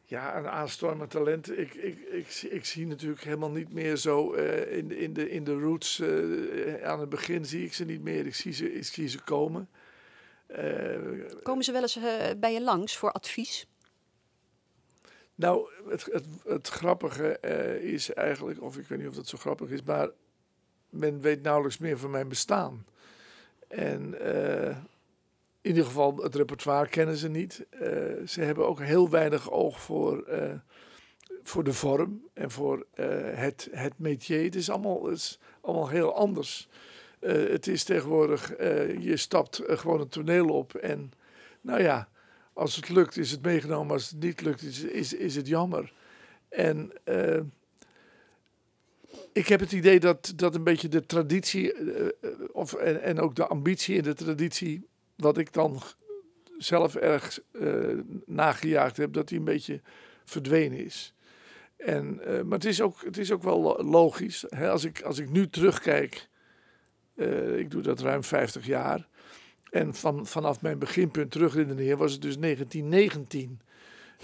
Ja, een aanstormend talent. Ik, ik, ik, zie- ik zie natuurlijk helemaal niet meer zo eh, in, de- in, de, in de roots. eh, aan het begin zie ik ze niet meer. Ik zie ze, ik zie ze komen. Eh, Komen ze wel eens bij je langs voor advies? Nou, het, het, het grappige is eigenlijk, of ik weet niet of dat zo grappig is, maar men weet nauwelijks meer van mijn bestaan. En in ieder geval het repertoire kennen ze niet. Eh, ze hebben ook heel weinig oog voor, eh, voor de vorm en voor eh, het, het métier. Het is allemaal, het is allemaal heel anders. Het is tegenwoordig, je stapt gewoon een toneel op en nou ja, als het lukt is het meegenomen, als het niet lukt is, is, is het jammer. En ik heb het idee dat, dat een beetje de traditie, of, en, en ook de ambitie in de traditie, wat ik dan zelf erg eh, nagejaagd heb, dat die een beetje verdwenen is. En, eh, maar het is ook, het is ook wel lo- logisch. Hè? Als, ik, als ik nu terugkijk, eh, ik doe dat ruim 50 jaar. En van, vanaf mijn beginpunt terugredeneer was het dus 1919.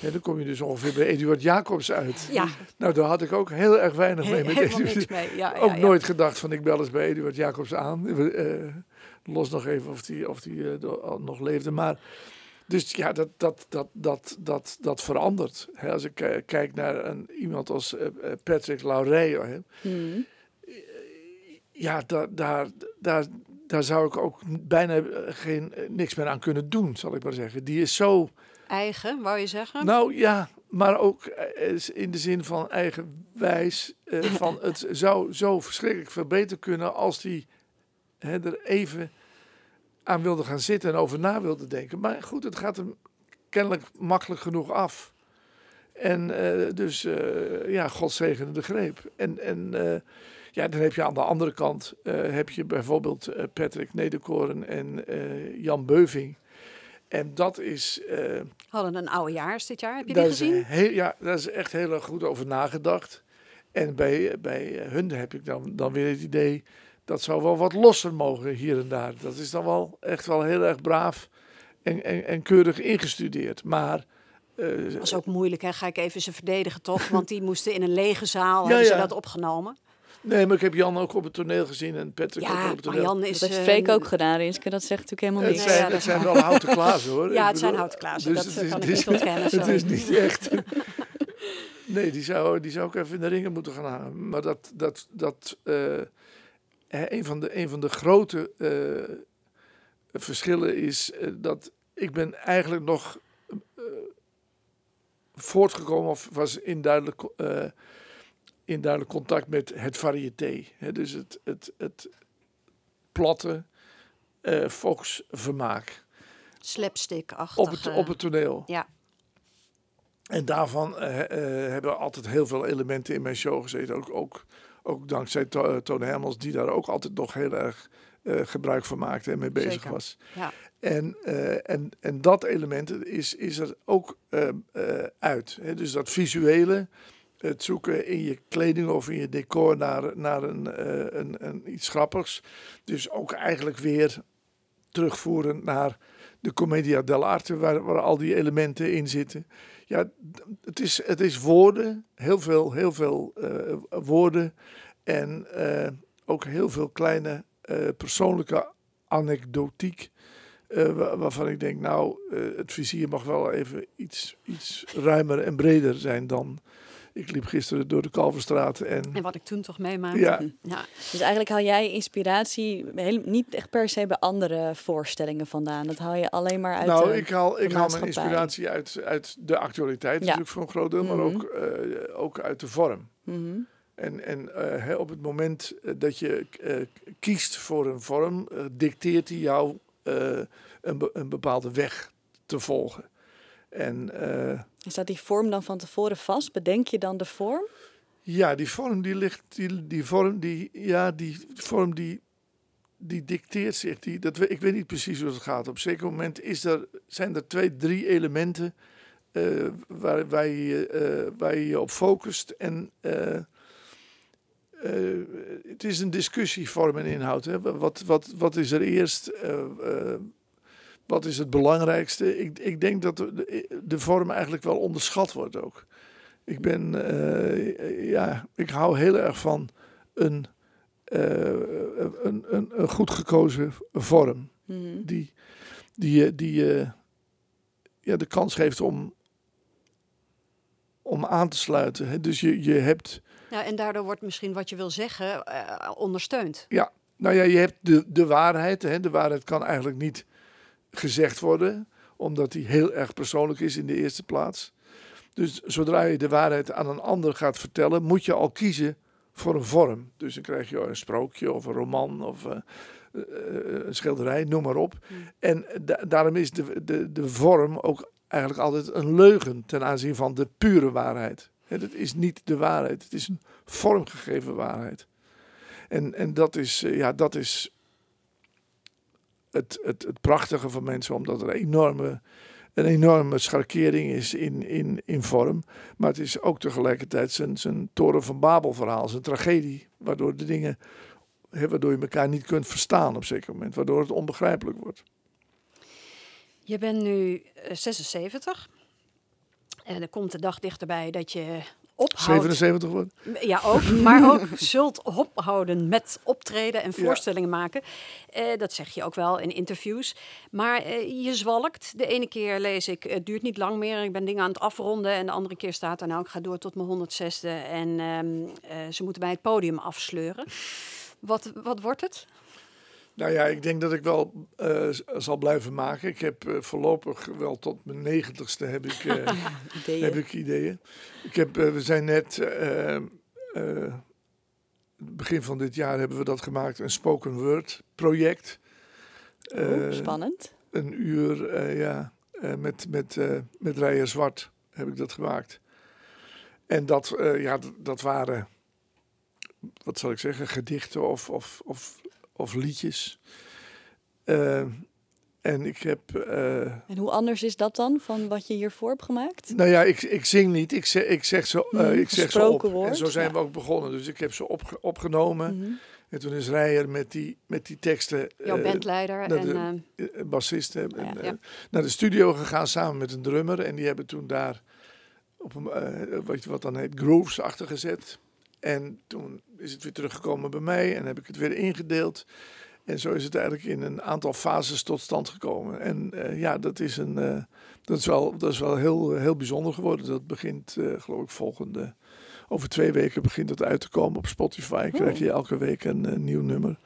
En dan kom je dus ongeveer bij Eduard Jacobs uit. Ja, Nou, daar had ik ook heel erg weinig mee. Met Eduard. mee. Ja, ja, ook ja. nooit gedacht van ik bel eens bij Eduard Jacobs aan. Los nog even of die, of die eh, nog leefde. Maar dus ja, dat, dat, dat, dat, dat, dat verandert. Hè, als ik eh, kijk naar een, iemand als eh, Patrick Laureyo. Hè, Mhm. ja, daar, daar, daar, daar zou ik ook bijna geen, niks meer aan kunnen doen, zal ik maar zeggen. Die is zo Eigen, wou je zeggen? nou ja, maar ook in de zin van eigenwijs. eh van het zou zo verschrikkelijk veel beter kunnen als die hè, er even aan wilde gaan zitten en over na wilde denken. Maar goed, het gaat hem kennelijk makkelijk genoeg af. En eh, dus, eh, ja, God zegene de greep. En, en eh, ja, dan heb je aan de andere kant, heb je bijvoorbeeld Patrick Nederkoren en Jan Beuving. En dat is... Hadden een oude jaars dit jaar. Heb je die gezien? heel- ja, daar is echt heel erg goed over nagedacht. En bij, bij hun heb ik dan, dan weer het idee dat zou wel wat losser mogen hier en daar. Dat is dan wel echt wel heel erg braaf en, en, en keurig ingestudeerd. Maar eh, Dat is ook moeilijk, hè? Ga ik even ze verdedigen toch? Want die moesten in een lege zaal, Ja, hebben ze ja. dat opgenomen. nee, maar ik heb Jan ook op het toneel gezien en Patrick ook op het maar toneel. Jan is... Dat heeft eh, Freek ook gedaan, Rinske. Dat zegt natuurlijk helemaal Het niks. Nee, zijn, ja, dat het zijn wel houten klazen hoor. Ja, het zijn houten klazen, dat, het is- kan ik het niet ontkennen, Het sorry. is niet echt. Nee, die zou, die zou ook even in de ringen moeten gaan hangen. Maar dat, dat, dat eh, een, van de, een van de grote eh, verschillen is eh, dat ik ben eigenlijk nog eh, voortgekomen of was in duidelijk, in duidelijk contact met het variété. Hè, dus het, het, het platte volksvermaak Slapstick-achtig. op het, op het toneel. Ja. En daarvan hebben altijd heel veel elementen in mijn show gezeten. Ook, ook, ook dankzij To- eh, Toon Hermans, die daar ook altijd nog heel erg eh, gebruik van maakte en mee bezig Zeker. was. Ja. En, eh, en, en dat element is, is er ook uit. Dus dat visuele, het zoeken in je kleding of in je decor naar, naar een, een, een iets grappigs. Dus ook eigenlijk weer terugvoeren naar de commedia dell'arte, waar, waar al die elementen in zitten. Ja, het is, het is woorden, heel veel, heel veel eh, woorden en eh, ook heel veel kleine eh, persoonlijke anekdotiek. wa- waarvan ik denk, nou, het vizier mag wel even iets, iets ruimer en breder zijn dan. Ik liep gisteren door de Kalverstraat en En wat ik toen toch meemaakte. Ja. ja. Dus eigenlijk haal jij inspiratie heel, niet echt per se bij andere voorstellingen vandaan. Dat haal je alleen maar uit nou, de- ik haal, ik haal mijn inspiratie uit, uit de actualiteit Ja. natuurlijk voor een groot deel, maar Mhm. ook, eh, ook uit de vorm. Mhm. En, en eh, hè, op het moment eh, dat je eh, kiest voor een vorm, dicteert hij jou eh, een, be- een bepaalde weg te volgen. En eh, Staat die vorm dan van tevoren vast? Bedenk je dan de vorm? ja, die vorm die ligt, die, die vorm die, ja, die vorm die, die dicteert zich. Die, dat, we- ik weet niet precies hoe het gaat. Op een zeker moment is er, zijn er twee, drie elementen eh, waar, waar, je, eh, waar je je op focust. En het is een discussie vorm en inhoud. Hè. Wat, wat, wat is er eerst? Wat is het belangrijkste? Ik, ik denk dat de, de vorm eigenlijk wel onderschat wordt ook. Ik ben, eh, ja, ik hou heel erg van een, eh, een, een, een goed gekozen vorm. Mhm. Die, die, je- die je ja, de kans geeft om, om aan te sluiten. Dus je, je hebt, Ja, en daardoor wordt misschien wat je wil zeggen eh, ondersteund. nou ja, je hebt de, de waarheid. Hè. De waarheid kan eigenlijk niet gezegd worden, omdat die heel erg persoonlijk is in de eerste plaats. Dus zodra je de waarheid aan een ander gaat vertellen, moet je al kiezen voor een vorm. Dus dan krijg je een sprookje of een roman of eh, eh, een schilderij, noem maar op. En da- daarom is de, de, de vorm ook eigenlijk altijd een leugen ten aanzien van de pure waarheid. Het is niet de waarheid, het is een vormgegeven waarheid. En, en dat is, eh, ja, dat is het, het, het prachtige van mensen, omdat er een enorme, een enorme scharkering is in, in, in vorm. Maar het is ook tegelijkertijd zijn, zijn Toren van Babel verhaal, zijn tragedie, waardoor de dingen, waardoor je elkaar niet kunt verstaan op zeker moment, waardoor het onbegrijpelijk wordt. Je bent nu eh, 76. En er komt de dag dichterbij dat je ophoudt. 77 wordt. Ja, ook. Maar ook zult ophouden met optreden en voorstellingen maken. Eh, dat zeg je ook wel in interviews. Maar eh, je zwalkt. De ene keer lees ik, het duurt niet lang meer. Ik ben dingen aan het afronden. En de andere keer staat er, nou, ik ga door tot mijn 106e. En ehm, eh, ze moeten mij het podium afsleuren. Wat, wat wordt het? Nou ja, ik denk dat ik wel eh, zal blijven maken. Ik heb eh, voorlopig wel tot mijn negentigste heb ik, eh, Ideeën. heb ik ideeën. Ik heb, we zijn net, begin van dit jaar hebben we dat gemaakt, een spoken word project. Spannend. een uur, ja, met, met, met Rijer Zwart heb ik dat gemaakt. En dat, ja, dat waren, wat zal ik zeggen, gedichten of, of, of, of liedjes. Eh, en ik heb, eh, En hoe anders is dat dan van wat je hiervoor hebt gemaakt? nou ja, ik, ik zing niet, ik zeg, ik zeg, ze, eh, Mhm, ik zeg ze op. gesproken woord, En zo zijn ja. we ook begonnen. Dus ik heb ze opge- opgenomen. Mhm. En toen is Rijer met die, met die teksten... Jouw eh, bandleider en... de- eh, eh, bassist en, Ja. eh, Ja. naar de studio gegaan samen met een drummer. En die hebben toen daar op een, eh, wat, wat dan heet, grooves achter gezet. En toen is het weer teruggekomen bij mij en heb ik het weer ingedeeld. En zo is het eigenlijk in een aantal fases tot stand gekomen. En eh, ja, dat is, een, eh, dat is wel, dat is wel heel, heel bijzonder geworden. Dat begint, eh, geloof ik, volgende. Over twee weken begint het uit te komen op Spotify. Krijg je elke week een, nieuw nummer.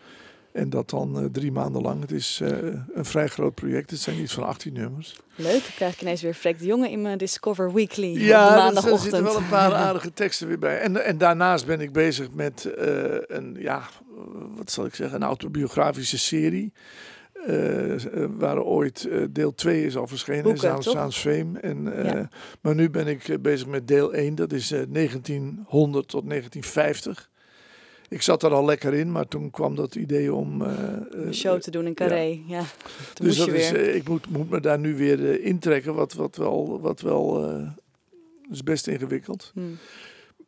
En dat dan eh, drie maanden lang. Het is eh, een vrij groot project. Het zijn iets van 18 nummers. Leuk, dan krijg ik ineens weer Freek de Jonge in mijn Discover Weekly op Ja, er maandagochtend. zitten wel een paar aardige teksten weer bij. En, en daarnaast ben ik bezig met eh, een, ja, wat zal ik zeggen, een autobiografische serie. Waar ooit deel 2 is al verschenen, Boeken, Sounds, Fame. En, Ja. Maar nu ben ik bezig met deel 1, dat is eh, 1900 tot 1950. Ik zat er al lekker in, maar toen kwam dat idee om... eh, Een eh, show te doen in Carré. Ja, toen dus moest dat weer. eh, ik moet, moet me daar nu weer intrekken, wat, wat wel, wat wel is best ingewikkeld. Hm.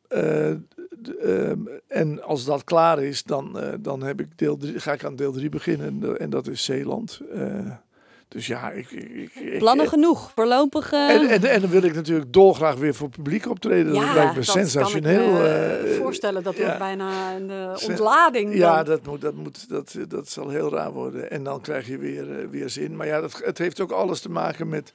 Eh, ehm, en als dat klaar is, dan, dan heb ik deel drie, ga ik aan deel 3 beginnen. En dat is Zeeland. Dus ja, ik. ik, ik- Plannen eh, genoeg, voorlopig. eh, en, en, en dan wil ik natuurlijk dolgraag weer voor publiek optreden. ja, dat lijkt me dat sensationeel. kan ik me eh, voorstellen. Dat ja. wordt bijna een ontlading. Ja, dat, moet, dat, moet, dat, dat zal heel raar worden. En dan krijg je weer, weer zin. Maar ja, dat, het heeft ook alles te maken met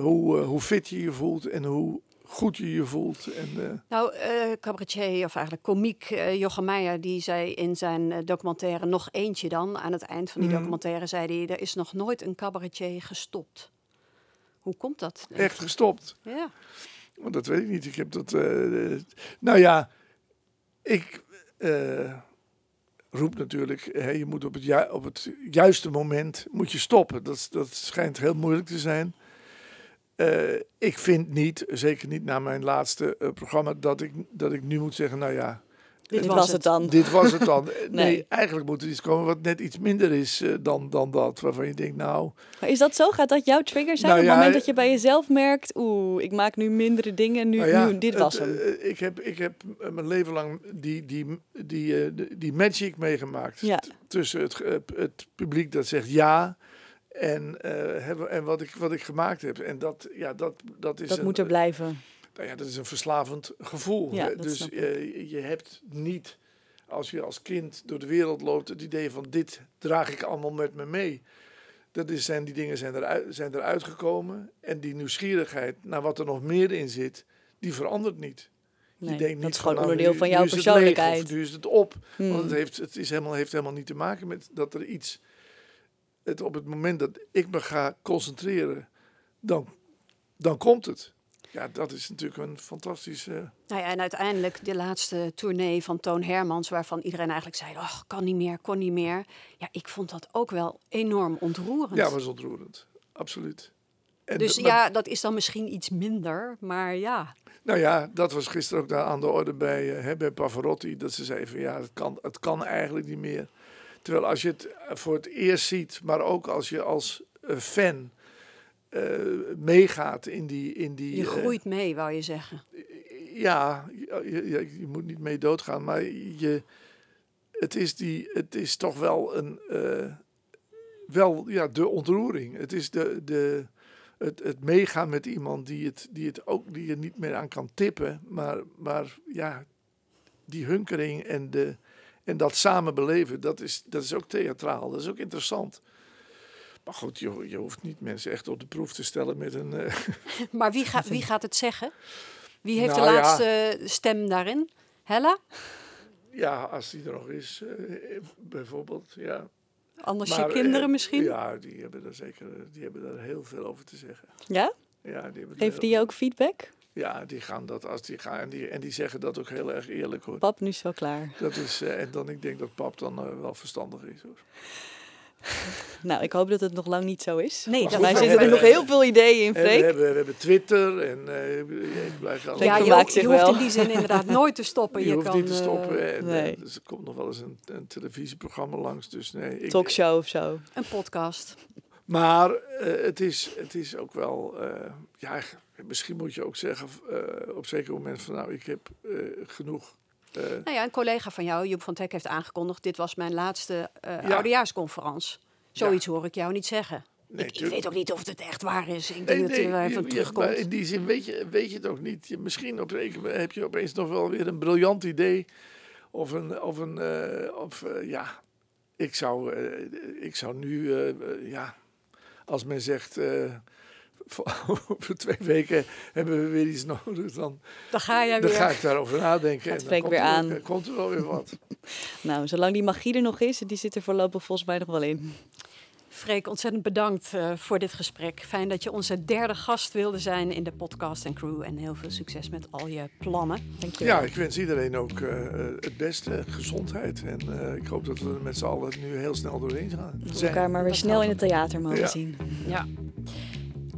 hoe, hoe fit je je voelt en hoe goed je je voelt. En, eh, Nou, eh cabaretier, of eigenlijk komiek eh Jochem Meijer, die zei in zijn documentaire nog eentje dan. Aan het eind van die Mhm. documentaire zei hij, er is nog nooit een cabaretier gestopt. Hoe komt dat? echt gestopt. Ja. Want dat weet ik niet. Ik heb dat. nou ja, ik roep natuurlijk. Hè, je moet op het, op het juiste moment moet je stoppen. Dat, dat schijnt heel moeilijk te zijn. Eh, ik vind niet, zeker niet na mijn laatste eh, programma, dat ik, dat ik nu moet zeggen: Nou ja, dit was het dan. dit was het dan. nee. Nee. eigenlijk moet er iets komen wat net iets minder is eh, dan, dan dat. Waarvan je denkt: Nou, Maar is dat zo? Gaat dat jouw trigger zijn? Nou op het ja, moment dat je bij jezelf merkt, oeh, ik maak nu mindere dingen, nu, Nou ja, nu dit was het, hem. ik, heb, ik heb mijn leven lang die, die, die, eh, die, die magic meegemaakt. Ja. Tussen het, het publiek dat zegt ja en, eh, hebben, en wat, ik, wat ik gemaakt heb. En dat, ja, dat, dat is dat een, moet er blijven. nou ja, dat is een verslavend gevoel. Ja, dus eh, je hebt niet, als je als kind door de wereld loopt, het idee van dit draag ik allemaal met me mee. Dat is, zijn, die dingen zijn eruit, zijn eruit gekomen. En die nieuwsgierigheid naar wat er nog meer in zit, die verandert niet. Nee, je denkt dat niet is gewoon van, nou, onderdeel nu- van jouw het leeg persoonlijkheid. of nu is het op. Hmm. Want het, heeft, het is helemaal, heeft helemaal niet te maken met dat er iets... Het, op het moment dat ik me ga concentreren, dan, dan komt het. ja, dat is natuurlijk een fantastische... Nou ja, en uiteindelijk de laatste tournee van Toon Hermans, waarvan iedereen eigenlijk zei, oh, kan niet meer, kon niet meer. Ja, ik vond dat ook wel enorm ontroerend. Ja, was ontroerend. Absoluut. En dus de- maar- ja, dat is dan misschien iets minder, maar ja. Nou ja, dat was gisteren ook daar aan de orde bij, eh, hè, bij Pavarotti. Dat ze zei van ja, het kan, het kan eigenlijk niet meer. Terwijl als je het voor het eerst ziet, maar ook als je als eh, fan eh, meegaat in die... In die Je eh, groeit mee, wou je zeggen. ja, je, je, je moet niet mee doodgaan, maar je, het, is die, het is toch wel een, wel ja, de ontroering. Het is de, de, het, het meegaan met iemand die, het, die, het ook, die je niet meer aan kan tippen, maar, maar ja, die hunkering en, de, en dat samen beleven, dat is, dat is ook theatraal, dat is ook interessant. Maar goed, je, je hoeft niet mensen echt op de proef te stellen met een... eh, Maar wie, gaat wie gaat het zeggen? Wie heeft Nou de ja. laatste stem daarin? Hella? ja, als die er nog is, eh, bijvoorbeeld, ja. Anders Maar, je kinderen eh, misschien? Ja, die hebben er zeker die hebben er heel veel over te zeggen. Ja? Ja, die hebben Geven die ook feedback? Ja, die gaan dat als die gaan en die, en die zeggen dat ook heel erg eerlijk hoor. Pap, nu is wel klaar. Dat is, eh, en dan ik denk dat pap dan eh, wel verstandig is hoor. Nou, ik hoop dat het nog lang niet zo is. Nee, dat- wij zitten er nog heel veel ideeën in, En we Freek. hebben, we hebben Twitter en eh, ik blijf al- Freek ja, je, vermaakt ho- zich je hoeft in die zin inderdaad nooit te stoppen. je, Je, hoeft kan, niet te stoppen. En, nee. dus er komt nog wel eens een, een televisieprogramma langs. Dus nee, ik, Talkshow of zo. een podcast. Maar eh, het, is, het is ook wel, eh, ja, misschien moet je ook zeggen eh, op zeker moment van nou, ik heb eh, genoeg. eh, Nou ja, een collega van jou, Joep van Teck, heeft aangekondigd... dit was mijn laatste Ja. oudejaarsconferentie. Zoiets hoor ik jou niet zeggen. Nee, ik, weet ook niet of het echt waar is. Ik denk Nee, dat er even terugkomt. maar in die zin weet je, weet je het ook niet. Je, misschien op, heb je opeens nog wel weer een briljant idee. Of een, of een of, ja, ik zou, ik zou nu, ja, als men zegt, over twee weken hebben we weer iets nodig, dan, Dan ga jij dan weer. ga ik daarover nadenken. Gaat en dan Freek komt weer er aan. eh, komt er wel weer wat. Nou, zolang die magie er nog is, die zit er voorlopig volgens mij nog wel in. Freek, ontzettend bedankt eh, voor dit gesprek. Fijn dat je onze derde gast wilde zijn in de podcast en crew. En heel veel succes met al je plannen. Dankjewel. Ja, ik wens iedereen ook eh, eh, het beste, gezondheid. En eh, ik hoop dat we er met z'n allen nu heel snel doorheen gaan. Dat we elkaar maar weer Dat snel in het theater mogen Ja. zien. Ja.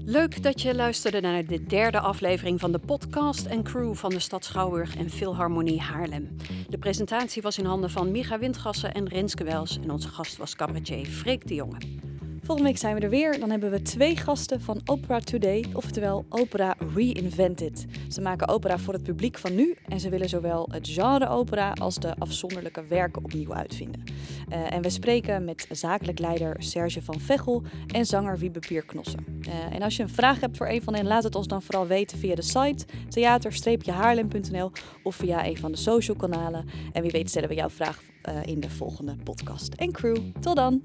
Leuk dat je luisterde naar de derde aflevering van de podcast en crew van de stad Schouwburg en Philharmonie Haarlem. De presentatie was in handen van Micha Windgassen en Renske Wels en onze gast was cabaretier Freek de Jonge. Volgende week zijn we er weer. Dan hebben we twee gasten van Opera Today, oftewel Opera Reinvented. Ze maken opera voor het publiek van nu en ze willen zowel het genre opera als de afzonderlijke werken opnieuw uitvinden. Eh, en we spreken met zakelijk leider Serge van Vechel en zanger Wiebe Pierknossen. Eh, en als je een vraag hebt voor een van hen, laat het ons dan vooral weten via de site theater-haarlem.nl of via een van de social kanalen. En wie weet stellen we jouw vraag eh, in de volgende podcast en crew. Tot dan!